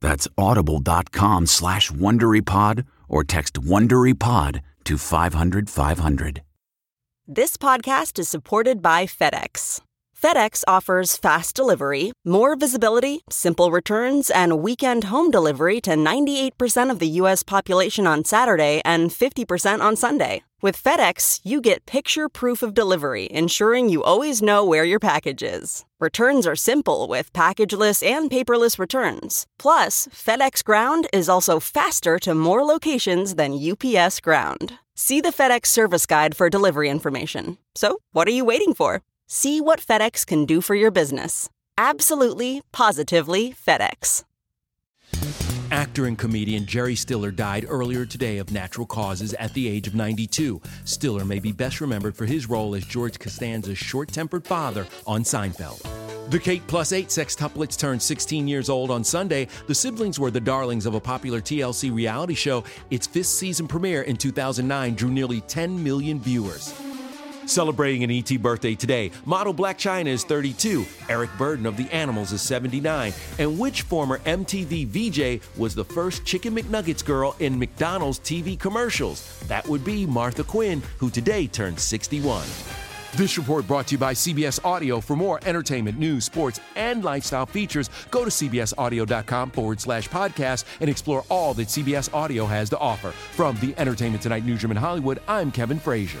That's audible.com slash WonderyPod or text WonderyPod to 500 500. This podcast is supported by FedEx. FedEx offers fast delivery, more visibility, simple returns, and weekend home delivery to 98% of the U.S. population on Saturday and 50% on Sunday. With FedEx, you get picture proof of delivery, ensuring you always know where your package is. Returns are simple with packageless and paperless returns. Plus, FedEx Ground is also faster to more locations than UPS Ground. See the FedEx service guide for delivery information. So, what are you waiting for? See what FedEx can do for your business. Absolutely, positively FedEx. Actor and comedian Jerry Stiller died earlier today of natural causes at the age of 92. Stiller may be best remembered for his role as George Costanza's short tempered father on Seinfeld. The Kate Plus 8 sextuplets turned 16 years old on Sunday. The siblings were the darlings of a popular TLC reality show. Its fifth season premiere in 2009 drew nearly 10 million viewers. Celebrating an ET birthday today, model Blac Chyna is 32, Eric Burdon of The Animals is 79, and which former MTV VJ was the first Chicken McNuggets girl in McDonald's TV commercials? That would be Martha Quinn, who today turned 61. This report brought to you by CBS Audio. For more entertainment, news, sports, and lifestyle features, go to cbsaudio.com forward slash podcast and explore all that CBS Audio has to offer. From the Entertainment Tonight newsroom in Hollywood, I'm Kevin Frazier.